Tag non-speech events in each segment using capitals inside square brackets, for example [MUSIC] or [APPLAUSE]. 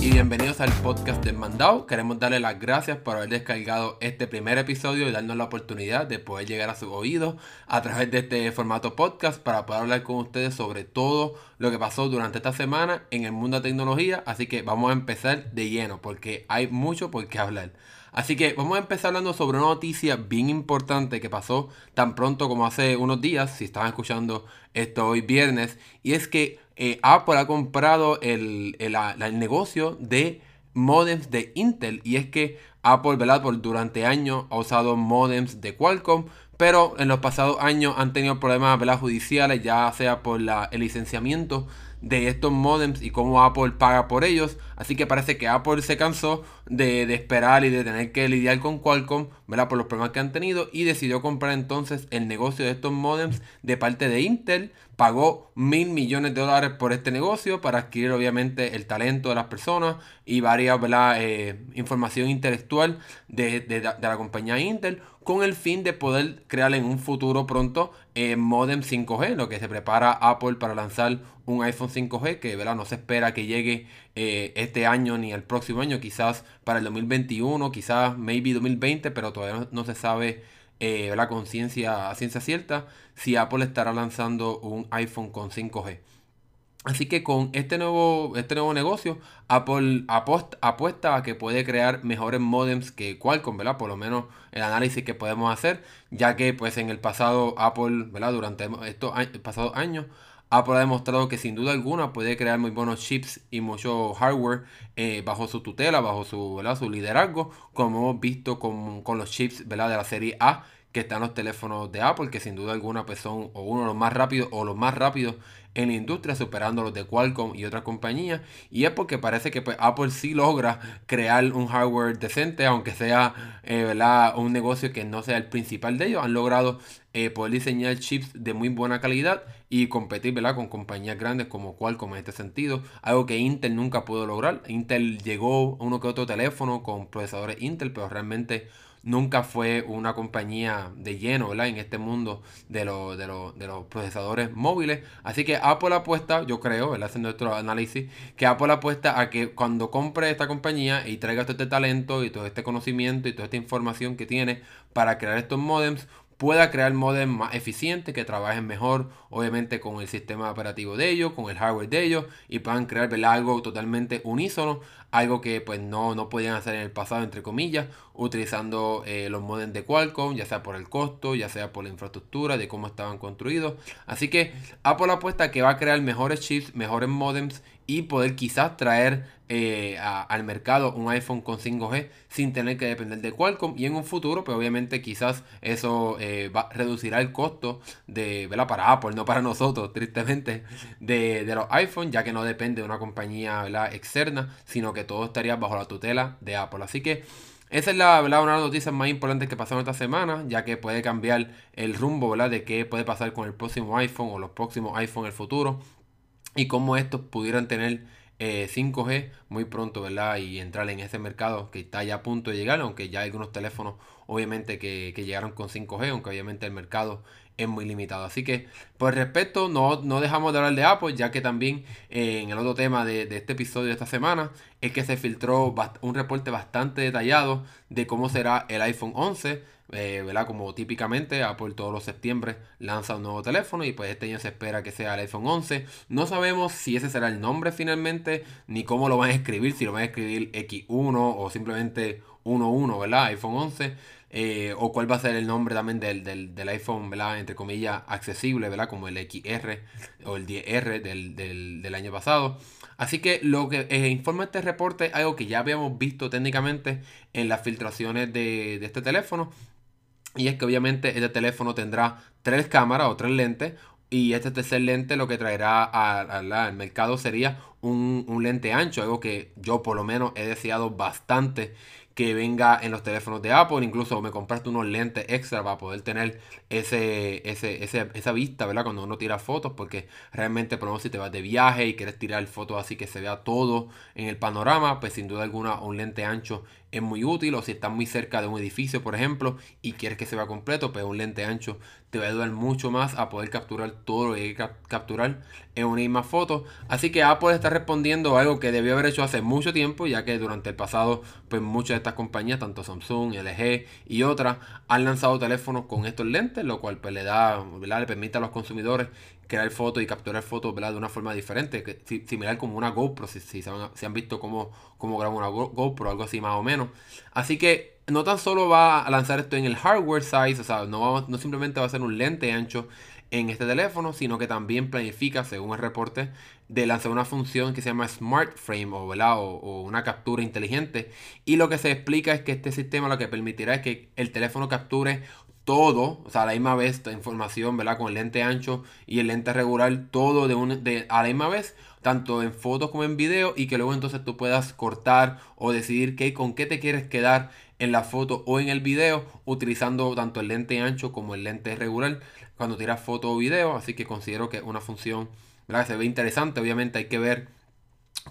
Y bienvenidos al podcast del Mandado. Queremos darle las gracias por haber descargado este primer episodio y darnos la oportunidad de poder llegar a sus oídos a través de este formato podcast para poder hablar con ustedes sobre todo lo que pasó durante esta semana en el mundo de tecnología. Así que vamos a empezar de lleno porque hay mucho por qué hablar. Así que vamos a empezar hablando sobre una noticia bien importante que pasó tan pronto como hace unos días, si estaban escuchando esto hoy viernes, y es que eh, Apple ha comprado el, negocio de modems de Intel. Y es que Apple, ¿verdad? Durante años ha usado modems de Qualcomm. Pero en los pasados años han tenido problemas judiciales, ya sea por el licenciamiento de estos modems y cómo Apple paga por ellos. Así que parece que Apple se cansó de, esperar y de tener que lidiar con Qualcomm. Por los problemas que han tenido y decidió comprar entonces el negocio de estos modems de parte de Intel. Pagó mil millones de dólares por este negocio para adquirir obviamente el talento de las personas y varias. Eh, información intelectual de, de la compañía Intel con el fin de poder crear en un futuro pronto eh, modem 5G, lo que se prepara Apple para lanzar un iPhone 5G que ¿verdad? no se espera que llegue eh, este año ni el próximo año, quizás para el 2021, quizás maybe 2020, pero todavía no, se sabe eh, la conciencia a ciencia cierta si Apple estará lanzando un iPhone con 5G. Así que con este nuevo, este nuevo negocio, Apple apuesta a que puede crear mejores modems que Qualcomm, ¿verdad? Por lo menos el análisis que podemos hacer, ya que pues en el pasado Apple, ¿verdad? Durante estos pasados años, Apple ha demostrado que sin duda alguna puede crear muy buenos chips y mucho hardware eh, bajo su tutela, bajo su, su liderazgo, como hemos visto con, con los chips de la serie A que están los teléfonos de Apple, que sin duda alguna pues son o uno de los más rápidos o los más rápidos en la industria, superando los de Qualcomm y otras compañías. Y es porque parece que pues, Apple sí logra crear un hardware decente, aunque sea eh, ¿verdad? un negocio que no sea el principal de ellos. Han logrado eh, poder diseñar chips de muy buena calidad y competir ¿verdad? con compañías grandes como Qualcomm en este sentido. Algo que Intel nunca pudo lograr. Intel llegó a uno que otro teléfono con procesadores Intel, pero realmente nunca fue una compañía de lleno en este mundo de, los procesadores móviles. Así que Apple apuesta, yo creo, ¿verdad? haciendo nuestro análisis, que Apple apuesta a que cuando compre esta compañía y traiga todo este talento y todo este conocimiento y toda esta información que tiene para crear estos modems, pueda crear modems más eficientes que trabajen mejor, obviamente con el sistema operativo de ellos, con el hardware de ellos y puedan crear algo totalmente unísono, algo que pues no, no podían hacer en el pasado, entre comillas, utilizando eh, los modems de Qualcomm, ya sea por el costo, ya sea por la infraestructura, de cómo estaban construidos. Así que Apple apuesta que va a crear mejores chips, mejores modems y poder quizás traer eh, al mercado un iPhone con 5G sin tener que depender de Qualcomm. Y en un futuro pues obviamente quizás eso eh, reducirá el costo de ¿verdad? para Apple no para nosotros tristemente de, los iPhone ya que no depende de una compañía externa sino que todo estaría bajo la tutela de Apple. Así que esa es la, ¿verdad? una de las noticias más importantes que pasaron esta semana, ya que puede cambiar el rumbo de qué puede pasar con el próximo iPhone o los próximos iPhone en el futuro y cómo estos pudieran tener 5G eh, muy pronto, ¿verdad? Y entrar en ese mercado que está ya a punto de llegar, aunque ya hay algunos teléfonos, obviamente, que, llegaron con 5G, aunque obviamente el mercado es muy limitado. Así que, por respecto, no, no dejamos de hablar de Apple, ya que también eh, en el otro tema de, de, este episodio de esta semana es que se filtró un reporte bastante detallado de cómo será el iPhone 11 eh, ¿verdad? Como típicamente Apple todos los septiembre lanza un nuevo teléfono y pues este año se espera que sea el iPhone 11. No sabemos si ese será el nombre finalmente, ni cómo lo van a escribir, si lo van a escribir X1 o simplemente 11, ¿verdad? iPhone 11. Eh, o cuál va a ser el nombre también del, del, iPhone, ¿verdad? Entre comillas, accesible, ¿verdad? Como el XR o el 10R del, del año pasado. Así que lo que eh, informa este reporte es algo que ya habíamos visto técnicamente en las filtraciones de, de este teléfono y es que obviamente este teléfono tendrá tres cámaras o tres lentes. Y este tercer lente lo que traerá al mercado sería un, un, lente ancho, algo que yo por lo menos he deseado bastante que venga en los teléfonos de Apple. Incluso me compraste unos lentes extra para poder tener ese, ese, esa vista, ¿verdad? Cuando uno tira fotos, porque realmente, por ejemplo, si te vas de viaje y quieres tirar fotos así que se vea todo en el panorama, pues sin duda alguna un lente ancho es muy útil. O si estás muy cerca de un edificio, por ejemplo, y quieres que se vea completo, pues un lente ancho te va a ayudar mucho más a poder capturar todo lo que hay que capturar en una misma foto. Así que Apple está respondiendo algo que debió haber hecho hace mucho tiempo, ya que durante el pasado, pues muchas de estas compañías, tanto Samsung, LG y otras, han lanzado teléfonos con estos lentes, lo cual pues, le da, le permite a los consumidores crear fotos y capturar fotos de una forma diferente, similar como una GoPro, si, si, se, han, visto cómo, cómo graba una GoPro, algo así más o menos. Así que no tan solo va a lanzar esto en el hardware size, o sea, no, no simplemente va a ser un lente ancho en este teléfono, sino que también planifica, según el reporte, de lanzar una función que se llama Smart Frame o, o, una captura inteligente. Y lo que se explica es que este sistema lo que permitirá es que el teléfono capture todo, o sea, a la misma vez, esta información, ¿verdad? Con el lente ancho y el lente regular, todo de, un, de a la misma vez, tanto en fotos como en video, y que luego entonces tú puedas cortar o decidir qué, con qué te quieres quedar en la foto o en el video, utilizando tanto el lente ancho como el lente regular cuando tiras foto o video. Así que considero que es una función que se ve interesante. Obviamente hay que ver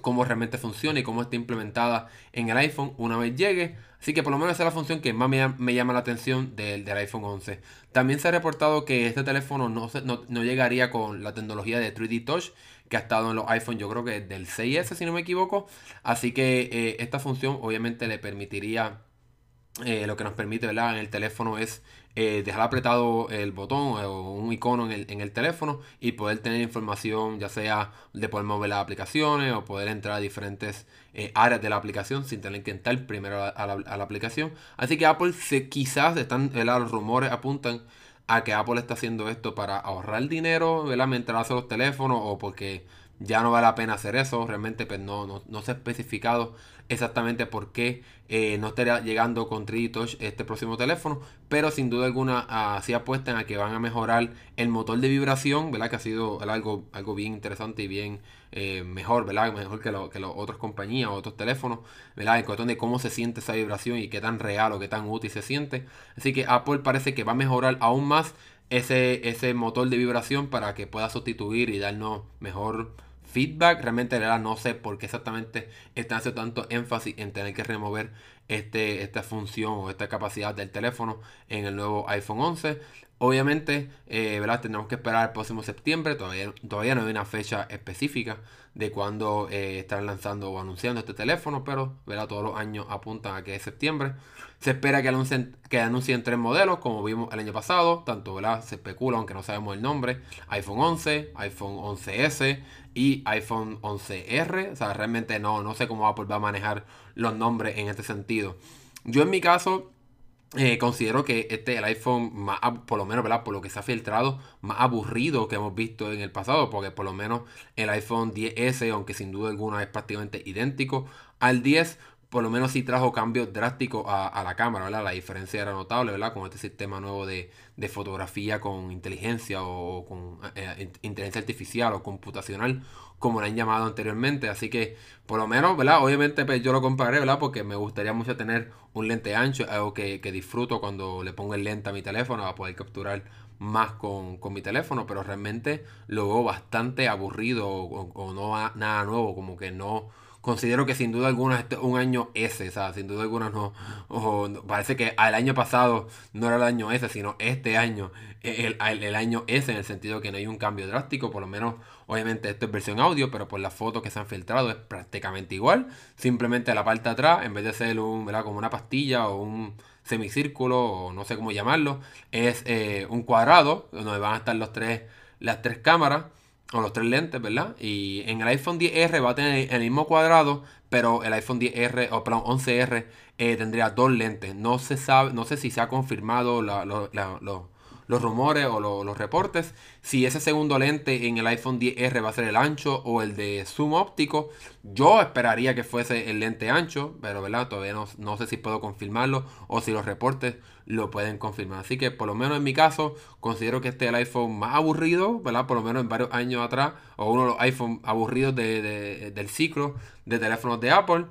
cómo realmente funciona y cómo está implementada en el iPhone una vez llegue. Así que por lo menos esa es la función que más me, llama la atención del, del, iPhone 11. También se ha reportado que este teléfono no, no, llegaría con la tecnología de 3D Touch que ha estado en los iPhone, yo creo que del 6S si no me equivoco. Así que eh, esta función obviamente le permitiría eh, lo que nos permite ¿verdad? en el teléfono es eh, dejar apretado el botón o un icono en el, en el, teléfono y poder tener información ya sea de poder mover las aplicaciones o poder entrar a diferentes áreas de la aplicación sin tener que entrar primero a la, aplicación. Así que Apple se, quizás están, los rumores apuntan a que Apple está haciendo esto para ahorrar dinero ¿verdad? mientras hace los teléfonos o porque ya no vale la pena hacer eso. Realmente pues no, no, no se ha especificado exactamente por qué eh, no estaría llegando con 3D Touch este próximo teléfono, pero sin duda alguna así apuestan a que van a mejorar el motor de vibración, ¿verdad? Que ha sido algo, algo bien interesante y bien eh, mejor, ¿verdad? Mejor que, lo, que las otras compañías o otros teléfonos, ¿verdad? En cuestión de cómo se siente esa vibración y qué tan real o qué tan útil se siente. Así que Apple parece que va a mejorar aún más ese, ese motor de vibración para que pueda sustituir y darnos mejor feedback. Realmente no sé por qué exactamente están haciendo tanto énfasis en tener que remover este, esta función o esta capacidad del teléfono en el nuevo iPhone 11. Obviamente, eh, ¿verdad? Tendremos que esperar el próximo septiembre. Todavía, todavía no hay una fecha específica de cuándo eh, estarán lanzando o anunciando este teléfono, pero ¿verdad? todos los años apuntan a que es septiembre. Se espera que anuncien, que anuncien tres modelos, como vimos el año pasado. Tanto ¿verdad? se especula, aunque no sabemos el nombre: iPhone 11, iPhone 11S y iPhone 11R. O sea, realmente no, no sé cómo Apple va a manejar los nombres en este sentido. Yo, en mi caso, eh, considero que este es el iPhone más, por lo menos, ¿verdad? Por lo que se ha filtrado, más aburrido que hemos visto en el pasado, porque por lo menos el iPhone 10S, aunque sin duda alguna es prácticamente idéntico al 10, por lo menos sí trajo cambios drásticos a, la cámara, ¿verdad? La diferencia era notable, ¿verdad? Con este sistema nuevo de, fotografía con inteligencia o con eh, inteligencia artificial o computacional, como lo han llamado anteriormente. Así que, por lo menos, ¿verdad? Obviamente pues, yo lo comparé, ¿verdad? Porque me gustaría mucho tener un lente ancho, algo que, disfruto cuando le pongo el lente a mi teléfono a poder capturar más con, mi teléfono, pero realmente lo veo bastante aburrido o, no nada nuevo, como que no considero que sin duda alguna este un año S, o sea, sin duda alguna no, parece que el año pasado no era el año S, sino este año, el, el, año S en el sentido que no hay un cambio drástico, por lo menos Obviamente esto es versión audio, pero por las fotos que se han filtrado es prácticamente igual. Simplemente la parte de atrás, en vez de ser un, como una pastilla o un semicírculo o no sé cómo llamarlo, es eh, un cuadrado donde van a estar los tres, las tres cámaras o los tres lentes, ¿verdad? Y en el iPhone 10R va a tener el mismo cuadrado, pero el iPhone 10R o perdón, 11R eh, tendría dos lentes. No se sabe, no sé si se ha confirmado la, los rumores o los reportes si ese segundo lente en el iPhone 10R va a ser el ancho o el de zoom óptico. Yo esperaría que fuese el lente ancho, pero ¿verdad? todavía no, sé si puedo confirmarlo o si los reportes lo pueden confirmar. Así que por lo menos en mi caso considero que este es el iPhone más aburrido, ¿verdad? Por lo menos en varios años atrás, o uno de los iPhone aburridos del ciclo de teléfonos de Apple.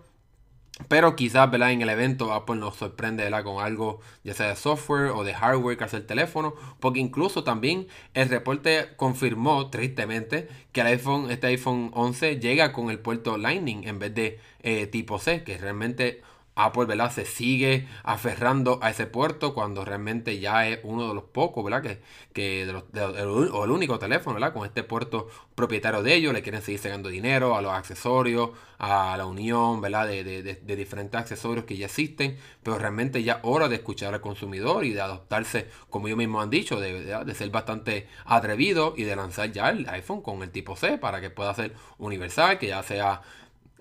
Pero quizás ¿verdad? en el evento Apple nos sorprende ¿verdad? con algo ya sea de software o de hardware que hace el teléfono. Porque incluso también el reporte confirmó tristemente que el iPhone, este iPhone 11 llega con el puerto Lightning en vez de eh, tipo C. Que realmente Apple, ¿verdad? Se sigue aferrando a ese puerto cuando realmente ya es uno de los pocos, ¿verdad? Que, que de o el único teléfono, ¿verdad? Con este puerto propietario de ellos, le quieren seguir sacando dinero a los accesorios, a la unión, ¿verdad? De, de, diferentes accesorios que ya existen, pero realmente ya hora de escuchar al consumidor y de adoptarse, como ellos mismos han dicho, de, de ser bastante atrevido y de lanzar ya el iPhone con el tipo C para que pueda ser universal, que ya sea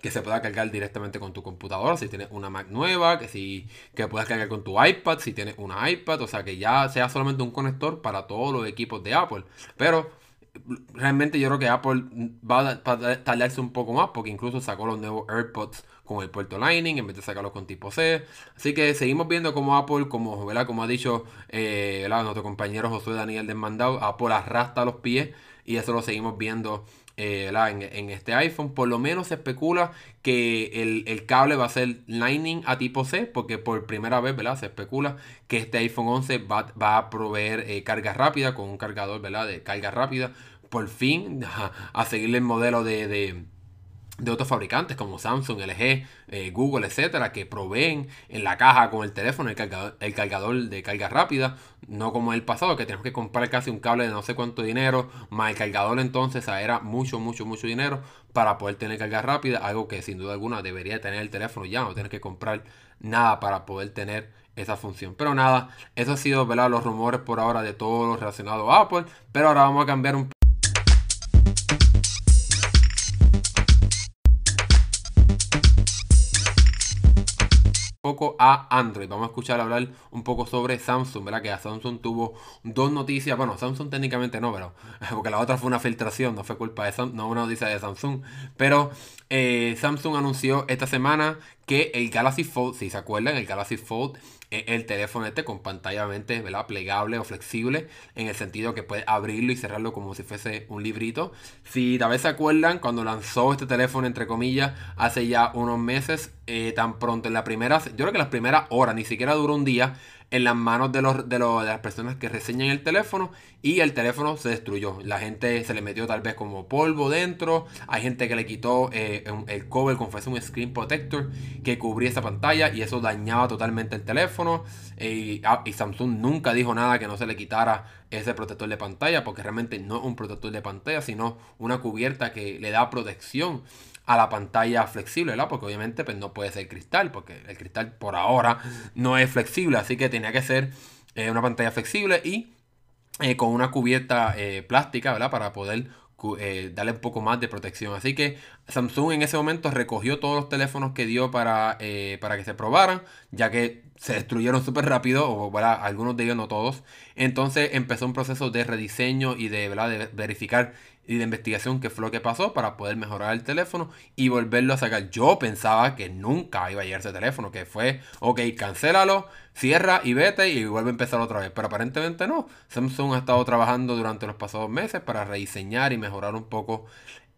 que se pueda cargar directamente con tu computadora si tienes una Mac nueva, que si que puedas cargar con tu iPad si tienes una iPad, o sea que ya sea solamente un conector para todos los equipos de Apple. Pero realmente yo creo que Apple va a tardarse un poco más porque incluso sacó los nuevos AirPods con el puerto Lightning en vez de sacarlos con tipo C. Así que seguimos viendo como Apple, como, ¿verdad? como ha dicho eh, nuestro compañero José Daniel Desmandado, Apple arrastra los pies y eso lo seguimos viendo eh, en, este iPhone. Por lo menos se especula que el, cable va a ser Lightning a tipo C, porque por primera vez se especula que este iPhone 11 va, a proveer eh, carga rápida con un cargador de carga rápida. Por fin, [LAUGHS] a, seguirle el modelo de de otros fabricantes como Samsung, LG, eh, Google, etcétera, que proveen en la caja con el teléfono el cargador, de carga rápida, no como el pasado, que tenemos que comprar casi un cable de no sé cuánto dinero, más el cargador entonces era mucho, mucho, mucho dinero para poder tener carga rápida, algo que sin duda alguna debería tener el teléfono ya, no tener que comprar nada para poder tener esa función. Pero nada, eso ha sido ¿verdad? los rumores por ahora de todo lo relacionado a Apple, pero ahora vamos a cambiar un Android. Vamos a escuchar hablar un poco sobre Samsung, ¿verdad? Que a Samsung tuvo dos noticias. Bueno, Samsung técnicamente no, pero [LAUGHS] porque la otra fue una filtración, no fue culpa de Samsung, no una noticia de Samsung. Pero eh, Samsung anunció esta semana que el Galaxy Fold, si se acuerdan, el Galaxy Fold el teléfono este con pantalla ¿verdad? plegable o flexible, en el sentido que puede abrirlo y cerrarlo como si fuese un librito. Si tal vez se acuerdan, cuando lanzó este teléfono, entre comillas, hace ya unos meses, eh, tan pronto en la primera, yo creo que las primeras horas, ni siquiera duró un día, en las manos de, los, de, los, de las personas que reseñan el teléfono y el teléfono se destruyó. La gente se le metió tal vez como polvo dentro. Hay gente que le quitó eh, el cover fuese un screen protector que cubría esa pantalla y eso dañaba totalmente el teléfono. Ah, y Samsung nunca dijo nada que no se le quitara ese protector de pantalla porque realmente no es un protector de pantalla sino una cubierta que le da protección a la pantalla flexible, ¿verdad? Porque obviamente pues, no puede ser cristal, porque el cristal por ahora no es flexible, así que tenía que ser eh, una pantalla flexible y eh, con una cubierta eh, plástica, ¿verdad? Para poder darle un poco más de protección. Así que Samsung en ese momento recogió todos los teléfonos que dio para, para que se probaran, ya que se destruyeron súper rápido, o ¿verdad? algunos de ellos no todos. Entonces empezó un proceso de rediseño y de, ¿verdad? de verificar y de investigación qué fue lo que pasó para poder mejorar el teléfono y volverlo a sacar. Yo pensaba que nunca iba a llegar ese teléfono, que fue, ok, cancélalo, cierra y vete y vuelve a empezar otra vez. Pero aparentemente no. Samsung ha estado trabajando durante los pasados meses para rediseñar y mejorar un poco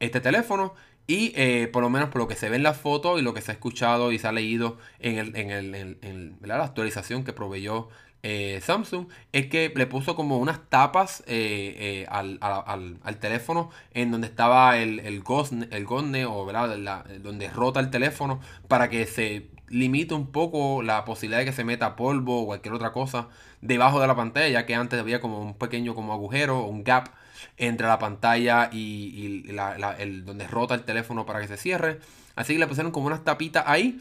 este teléfono. Y eh, por lo menos por lo que se ve en la foto y lo que se ha escuchado y se ha leído en, el, en, el, en la actualización que proveyó eh, Samsung es que le puso como unas tapas eh, eh, al, teléfono en donde estaba el, el, el o ¿verdad? donde rota el teléfono para que se limite un poco la posibilidad de que se meta polvo o cualquier otra cosa debajo de la pantalla ya que antes había como un pequeño como agujero un gap entre la pantalla y, el, donde rota el teléfono para que se cierre así que le pusieron como unas tapitas ahí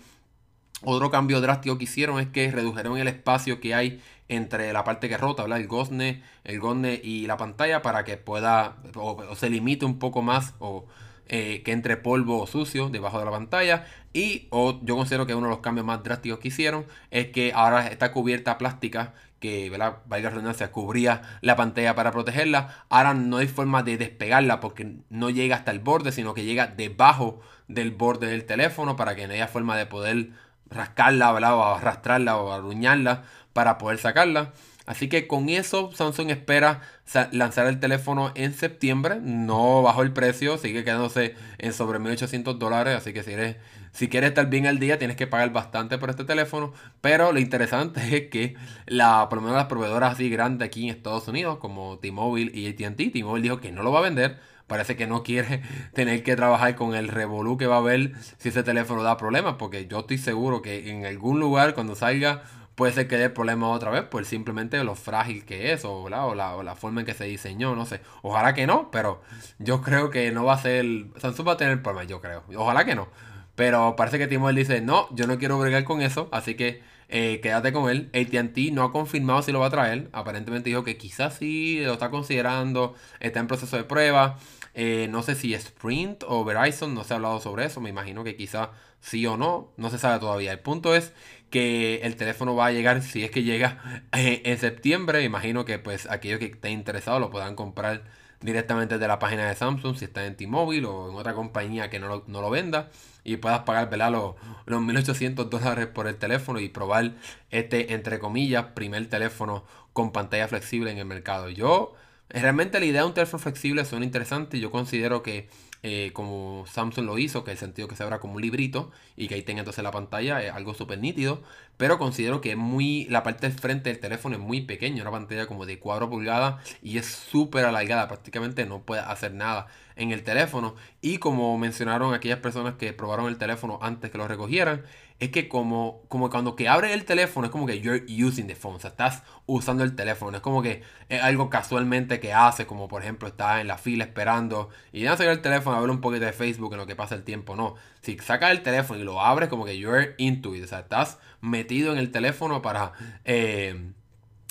otro cambio drástico que hicieron es que redujeron el espacio que hay entre la parte que rota, ¿verdad? el gosne, el gosne y la pantalla para que pueda o, se limite un poco más o eh, que entre polvo o sucio debajo de la pantalla. Y o, yo considero que uno de los cambios más drásticos que hicieron es que ahora esta cubierta plástica que, ¿verdad? Valga redundancia, cubría la pantalla para protegerla. Ahora no hay forma de despegarla porque no llega hasta el borde, sino que llega debajo del borde del teléfono para que no haya forma de poder rascarla, o arrastrarla o arruñarla para poder sacarla. Así que con eso Samsung espera lanzar el teléfono en septiembre. No bajó el precio, sigue quedándose en sobre 1800 dólares. Así que si, eres, si quieres estar bien al día tienes que pagar bastante por este teléfono. Pero lo interesante [LAUGHS] es que la, por lo menos las proveedoras así grandes aquí en Estados Unidos como T-Mobile y ATT, T-Mobile dijo que no lo va a vender parece que no quiere [LAUGHS] tener que trabajar con el revolú que va a haber si ese teléfono da problemas, porque yo estoy seguro que en algún lugar cuando salga puede ser que dé problemas otra vez por simplemente lo frágil que es o, la, o, la, forma en que se diseñó, no sé. Ojalá que no, pero yo creo que no va a ser... Samsung va a tener problemas, yo creo. Ojalá que no. Pero parece que Timo dice, no, yo no quiero bregar con eso, así que eh, quédate con él. ATT no ha confirmado si lo va a traer. Aparentemente dijo que quizás sí lo está considerando, está en proceso de prueba. Eh, no sé si Sprint o Verizon, no se ha hablado sobre eso. Me imagino que quizás sí o no, no se sabe todavía. El punto es que el teléfono va a llegar, si es que llega [LAUGHS] eh, en septiembre, imagino que pues aquellos que estén interesados lo puedan comprar directamente de la página de Samsung si está en T-Mobile o en otra compañía que no lo, no lo venda y puedas pagar Los, los 1800 dólares por el teléfono y probar este, entre comillas, primer teléfono con pantalla flexible en el mercado. Yo, realmente la idea de un teléfono flexible suena interesante. Yo considero que eh, como Samsung lo hizo, que el sentido que se abra como un librito y que ahí tenga entonces la pantalla, es algo súper nítido, pero considero que es muy, la parte del frente del teléfono es muy pequeña, una pantalla como de 4 pulgadas y es súper alargada, prácticamente no puede hacer nada en el teléfono y como mencionaron aquellas personas que probaron el teléfono antes que lo recogieran, es que como, como cuando que abres el teléfono es como que you're using the phone, o sea, estás usando el teléfono, es como que es algo casualmente que haces, como por ejemplo estás en la fila esperando y ya sacar el teléfono a ver un poquito de Facebook en lo que pasa el tiempo, no, si sacas el teléfono y lo abres como que you're into it, o sea, estás metido en el teléfono para... Eh,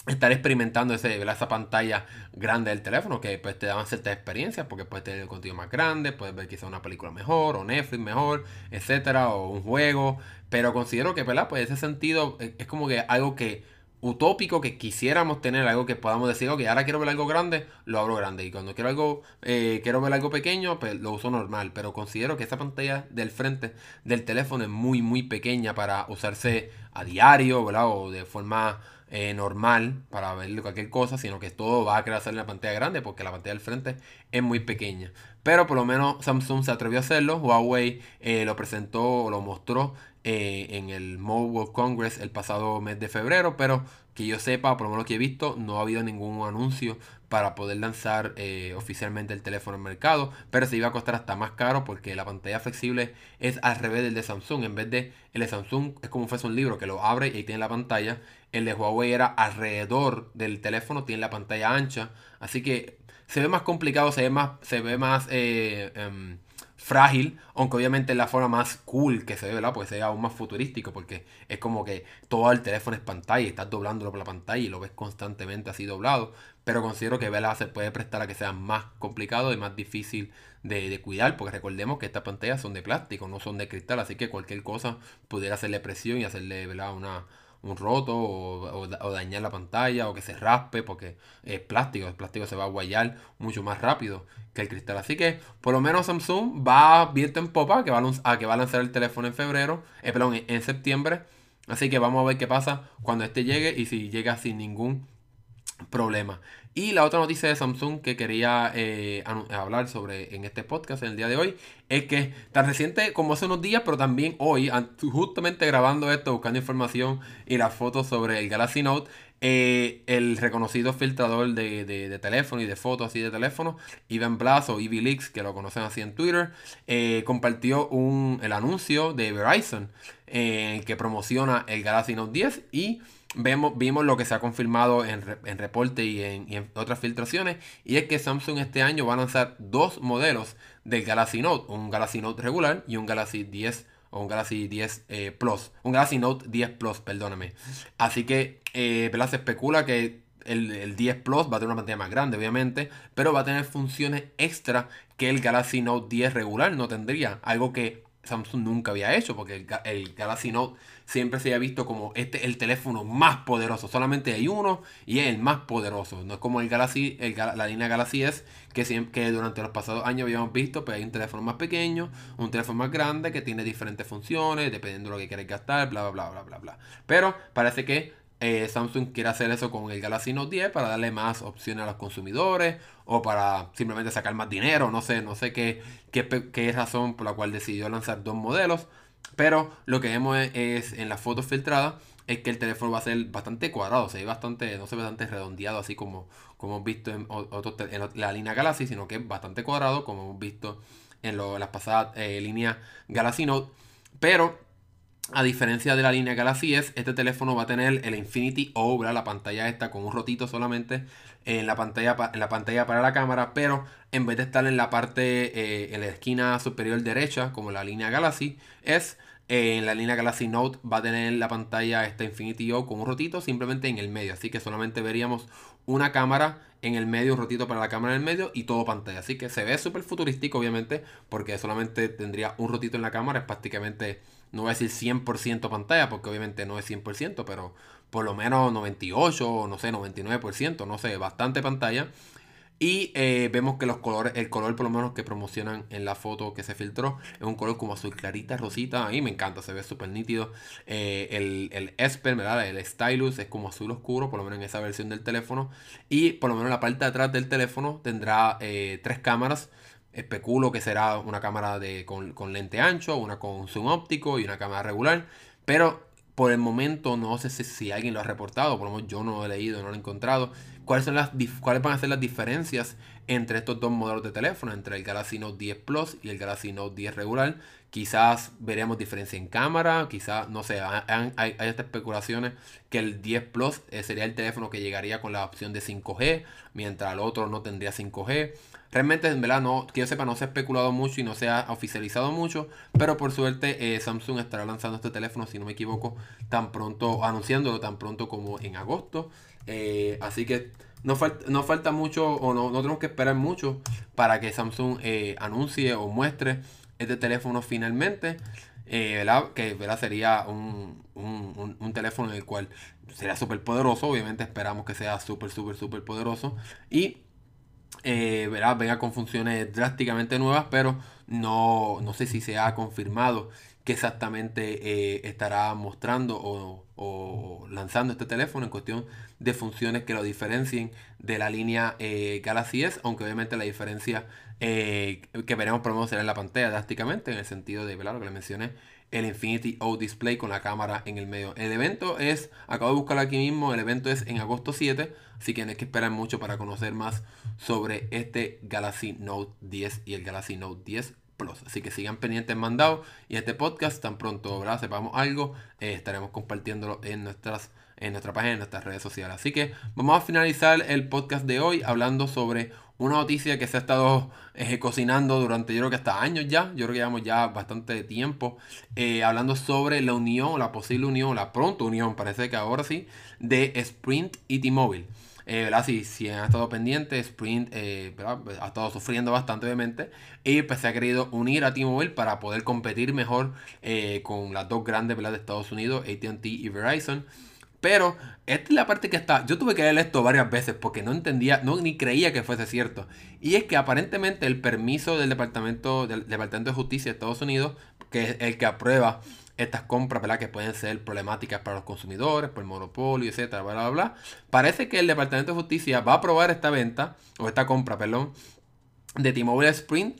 estar experimentando ese, esa pantalla grande del teléfono que pues te dan ciertas experiencias porque puedes tener el contenido más grande, puedes ver quizá una película mejor o Netflix mejor, etcétera, o un juego, pero considero que, ¿verdad? Pues ese sentido eh, es como que algo que utópico que quisiéramos tener algo que podamos decir, ok, ahora quiero ver algo grande, lo abro grande. Y cuando quiero algo, eh, quiero ver algo pequeño, pues lo uso normal. Pero considero que esa pantalla del frente del teléfono es muy, muy pequeña para usarse a diario, ¿verdad? O de forma eh, normal para ver cualquier cosa, sino que todo va a querer hacer en la pantalla grande porque la pantalla del frente es muy pequeña. Pero por lo menos Samsung se atrevió a hacerlo. Huawei eh, lo presentó lo mostró eh, en el Mobile Congress el pasado mes de febrero, pero que yo sepa, por lo menos que he visto, no ha habido ningún anuncio para poder lanzar oficialmente el teléfono al mercado, pero se iba a costar hasta más caro porque la pantalla flexible es al revés del de Samsung, en vez de el de Samsung es como fuese un libro que lo abre y tiene la pantalla, el de Huawei era alrededor del teléfono, tiene la pantalla ancha, así que se ve más complicado, se ve más, se ve más eh, em, frágil, aunque obviamente es la forma más cool que se ve, ¿verdad? Pues se ve aún más futurístico, porque es como que todo el teléfono es pantalla estás doblándolo por la pantalla y lo ves constantemente así doblado. Pero considero que ¿verdad? se puede prestar a que sea más complicado y más difícil de, de, cuidar, porque recordemos que estas pantallas son de plástico, no son de cristal, así que cualquier cosa pudiera hacerle presión y hacerle ¿verdad? una un roto o, dañar la pantalla o que se raspe porque es plástico, el plástico se va a guayar mucho más rápido que el cristal. Así que por lo menos Samsung va viento en popa que va a, que va a lanzar el teléfono en febrero, eh, perdón, en septiembre. Así que vamos a ver qué pasa cuando este llegue y si llega sin ningún problema. Y la otra noticia de Samsung que quería eh, hablar sobre en este podcast en el día de hoy es que tan reciente como hace unos días, pero también hoy, justamente grabando esto, buscando información y las fotos sobre el Galaxy Note, eh, el reconocido filtrador de, teléfono y de fotos así de teléfono, Ivan Blas o Leaks, que lo conocen así en Twitter, eh, compartió un, el anuncio de Verizon que promociona el Galaxy Note 10 y vemos, vimos lo que se ha confirmado en, reporte y en, otras filtraciones, y es que Samsung este año va a lanzar dos modelos del Galaxy Note, un Galaxy Note regular y un Galaxy 10 o un Galaxy 10 eh, Plus, un Galaxy Note 10 Plus, perdóname. Así que eh, se especula que el, el, 10 Plus va a tener una pantalla más grande, obviamente, pero va a tener funciones extra que el Galaxy Note 10 regular no tendría, algo que Samsung nunca había hecho, porque el, Galaxy Note siempre se había visto como este el teléfono más poderoso. Solamente hay uno y es el más poderoso. No es como el Galaxy, la línea Galaxy S, que, que durante los pasados años habíamos visto, pues hay un teléfono más pequeño, un teléfono más grande que tiene diferentes funciones, dependiendo de lo que quieras gastar, bla, bla, bla, bla, bla, bla. Pero parece que eh, Samsung quiere hacer eso con el Galaxy Note 10 para darle más opciones a los consumidores o para simplemente sacar más dinero, no sé, no sé qué, qué, qué razón por la cual decidió lanzar dos modelos, Pero lo que vemos es, en las fotos filtradas es que el teléfono va a ser bastante cuadrado, se ve bastante, no se bastante redondeado así como, como hemos visto en, en la línea Galaxy, sino que es bastante cuadrado como hemos visto en, las pasadas eh, líneas Galaxy Note. Pero a diferencia de la línea Galaxy S, este teléfono va a tener el Infinity O, la pantalla esta con un rotito solamente en la pantalla, en la pantalla para la cámara, pero en vez de estar en la parte, eh, en la esquina superior derecha, como la línea Galaxy S, eh, en la línea Galaxy Note va a tener la pantalla esta Infinity O con un rotito simplemente en el medio, así que solamente veríamos una cámara en el medio, un rotito para la cámara en el medio y todo pantalla. Así que se ve súper futurístico, obviamente, porque solamente tendría un rotito en la cámara, es prácticamente no voy a decir 100% pantalla, porque obviamente no es 100%, pero por lo menos 98, no sé, 99%, no sé, bastante pantalla. Y eh, vemos que los colores, el color por lo menos que promocionan en la foto que se filtró, es un color como azul clarita, rosita. A mí me encanta, se ve súper nítido. Eh, el, el Esper. El Stylus es como azul oscuro, por lo menos en esa versión del teléfono. Y por lo menos la parte de atrás del teléfono tendrá eh, tres cámaras especulo que será una cámara de, con, lente ancho, una con zoom óptico y una cámara regular. Pero por el momento no sé si, alguien lo ha reportado, por lo menos yo no lo he leído, no lo he encontrado. ¿Cuáles, son las, ¿Cuáles van a ser las diferencias entre estos dos modelos de teléfono, entre el Galaxy Note 10 Plus y el Galaxy Note 10 regular? Quizás veremos diferencia en cámara, quizás, no sé, hay, hay, estas especulaciones que el 10 Plus eh, sería el teléfono que llegaría con la opción de 5G, mientras el otro no tendría 5G. Realmente, en verdad, no, que yo sepa, no se ha especulado mucho y no se ha oficializado mucho. Pero por suerte, eh, Samsung estará lanzando este teléfono, si no me equivoco, tan pronto, anunciándolo tan pronto como en agosto. Eh, así que no, falta, no falta mucho o no, tenemos que esperar mucho para que Samsung eh, anuncie o muestre este teléfono finalmente. ¿verdad? Que ¿verdad? sería un, un, un, teléfono en el cual sería súper poderoso. Obviamente esperamos que sea súper, súper, súper poderoso. Y eh, venga con funciones drásticamente nuevas, pero no, no sé si se ha confirmado que exactamente eh, estará mostrando o, lanzando este teléfono en cuestión de funciones que lo diferencien de la línea eh, Galaxy S, aunque obviamente la diferencia eh, que veremos por será en la pantalla drásticamente, en el sentido de lo que le mencioné, el Infinity O Display con la cámara en el medio. El evento es, acabo de buscarlo aquí mismo, el evento es en agosto 7, así que no que esperar mucho para conocer más sobre este Galaxy Note 10 y el Galaxy Note 10 Plus. Así que sigan pendientes mandados y este podcast, tan pronto sepamos algo, eh, estaremos compartiéndolo en nuestras en nuestra página, en nuestras redes sociales. Así que vamos a finalizar el podcast de hoy hablando sobre una noticia que se ha estado eh, cocinando durante yo creo que hasta años ya, yo creo que llevamos ya bastante tiempo, eh, hablando sobre la unión, la posible unión, la pronta unión, parece que ahora sí, de Sprint y T-Mobile. Eh, ¿verdad? Si, si, han estado pendientes, Sprint eh, ha estado sufriendo bastante, obviamente, y pues se ha querido unir a T-Mobile para poder competir mejor con las dos grandes ¿verdad? de Estados Unidos, ATT y Verizon. Pero esta es la parte que está. Yo tuve que leer esto varias veces porque no entendía, no ni creía que fuese cierto. Y es que aparentemente el permiso del Departamento, del Departamento de Justicia de Estados Unidos, que es el que aprueba estas compras, ¿verdad? Que pueden ser problemáticas para los consumidores, por el monopolio, etcétera, bla, bla, bla. Parece que el Departamento de Justicia va a aprobar esta venta, o esta compra, perdón, de T-Mobile Sprint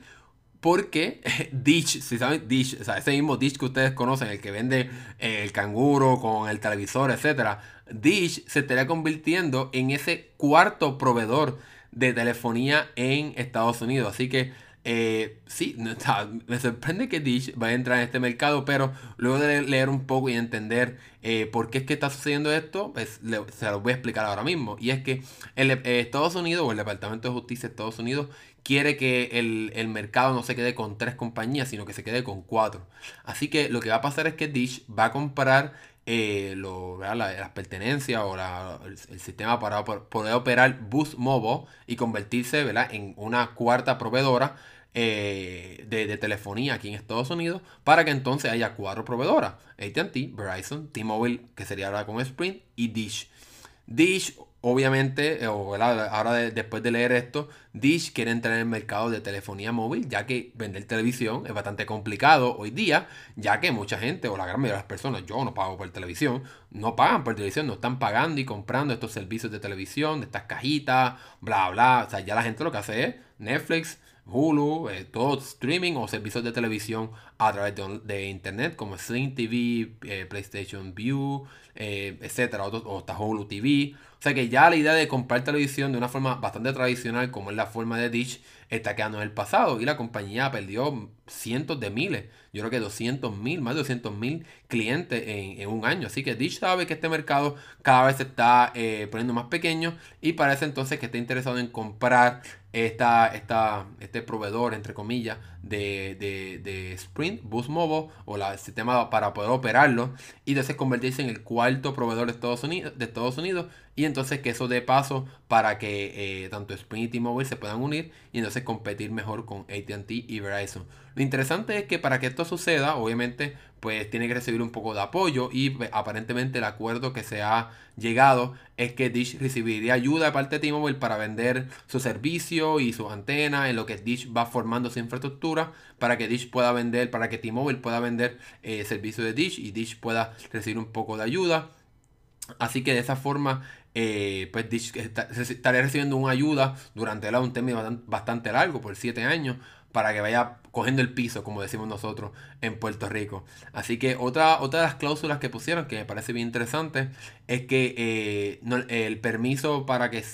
porque [LAUGHS] Dish, si saben, Dish, o sea, ese mismo Dish que ustedes conocen, el que vende eh, el canguro con el televisor, etcétera, Dish se estaría convirtiendo en ese cuarto proveedor de telefonía en Estados Unidos. Así que eh, sí, me sorprende que Dish vaya a entrar en este mercado, pero luego de leer un poco y entender eh, por qué es que está sucediendo esto, pues se lo voy a explicar ahora mismo. Y es que el, Estados Unidos o el Departamento de Justicia de Estados Unidos quiere que el, mercado no se quede con tres compañías, sino que se quede con cuatro. Así que lo que va a pasar es que Dish va a comprar eh, las pertenencias o el, sistema para poder operar Boost Mobile y convertirse en una cuarta proveedora eh, de, telefonía aquí en Estados Unidos para que entonces haya cuatro proveedoras. ATT, Verizon, T-Mobile, que sería ahora con Sprint, y Dish. Dish obviamente, eh, ahora después de leer esto, Dish quiere entrar en el mercado de telefonía móvil, ya que vender televisión es bastante complicado hoy día, ya que mucha gente, o la gran mayoría de las personas, yo no pago por televisión, no pagan por televisión, no están pagando y comprando estos servicios de televisión, de estas cajitas, bla, bla. O sea, ya la gente lo que hace es Netflix, Hulu, eh, todo streaming o servicios de televisión a través de, internet como Sling TV, eh, PlayStation View, eh, etcétera, o, hasta Hulu TV. O sea que ya la idea de comprar televisión de una forma bastante tradicional como es la forma de Dish está quedando en el pasado y la compañía perdió cientos de miles, yo creo que 200 mil, más de 200 mil clientes en, un año. Así que Dish sabe que este mercado cada vez se está poniendo más pequeño y parece entonces que está interesado en comprar esta, esta, este proveedor, entre comillas, de, de, Sprint, Boost Mobile, o la, el sistema para poder operarlo, y entonces convertirse en el cuarto proveedor de Estados Unidos, de Estados Unidos y entonces que eso dé paso para que eh, tanto Sprint y T-Mobile se puedan unir y entonces competir mejor con ATT y Verizon. Lo interesante es que para que esto suceda, obviamente, pues tiene que recibir un poco de apoyo y aparentemente el acuerdo que se ha llegado es que Dish recibiría ayuda de parte de T-Mobile para vender su servicio y sus antenas en lo que Dish va formando su infraestructura para que Dish pueda vender, para que T-Mobile pueda vender eh, servicio de Dish y Dish pueda recibir un poco de ayuda. Así que de esa forma eh, pues estaría recibiendo una ayuda durante un término bastante largo, por 7 años, para que vaya cogiendo el piso, como decimos nosotros en Puerto Rico. Así que otra, otra de las cláusulas que pusieron, que me parece bien interesante, es que eh, el permiso para que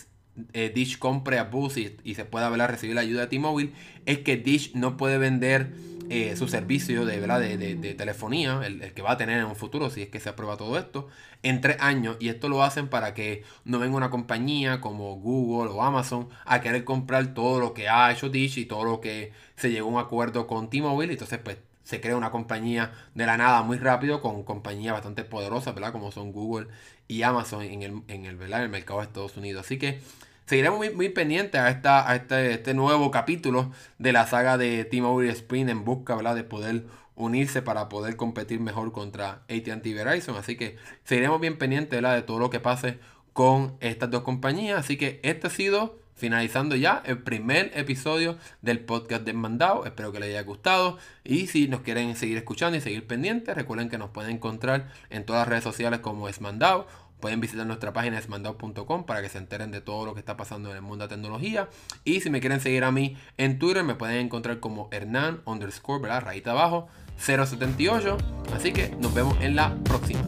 eh, Dish compre a Bus y, se pueda recibir la ayuda de T-Mobile, es que Dish no puede vender eh, su servicio de, ¿verdad? de, telefonía, el, que va a tener en un futuro, si es que se aprueba todo esto, en tres años. Y esto lo hacen para que no venga una compañía como Google o Amazon a querer comprar todo lo que ha hecho Dish y todo lo que se llegó a un acuerdo con T-Mobile. Entonces, pues se crea una compañía de la nada muy rápido con compañías bastante poderosas, ¿verdad? Como son Google y Amazon en el, en el, ¿verdad? El mercado de Estados Unidos. Así que seguiremos muy, muy pendientes a, esta, a este, este, nuevo capítulo de la saga de T-Mobile Sprint en busca ¿verdad? de poder unirse para poder competir mejor contra AT&T Verizon. Así que seguiremos bien pendientes de todo lo que pase con estas dos compañías. Así que este ha sido finalizando ya el primer episodio del podcast de Mandado. Espero que les haya gustado. Y si nos quieren seguir escuchando y seguir pendientes, recuerden que nos pueden encontrar en todas las redes sociales como es Mandado Pueden visitar nuestra página esmandao.com para que se enteren de todo lo que está pasando en el mundo de tecnología. Y si me quieren seguir a mí en Twitter, me pueden encontrar como Hernán underscore, ¿verdad? Rayita abajo, 078. Así que nos vemos en la próxima.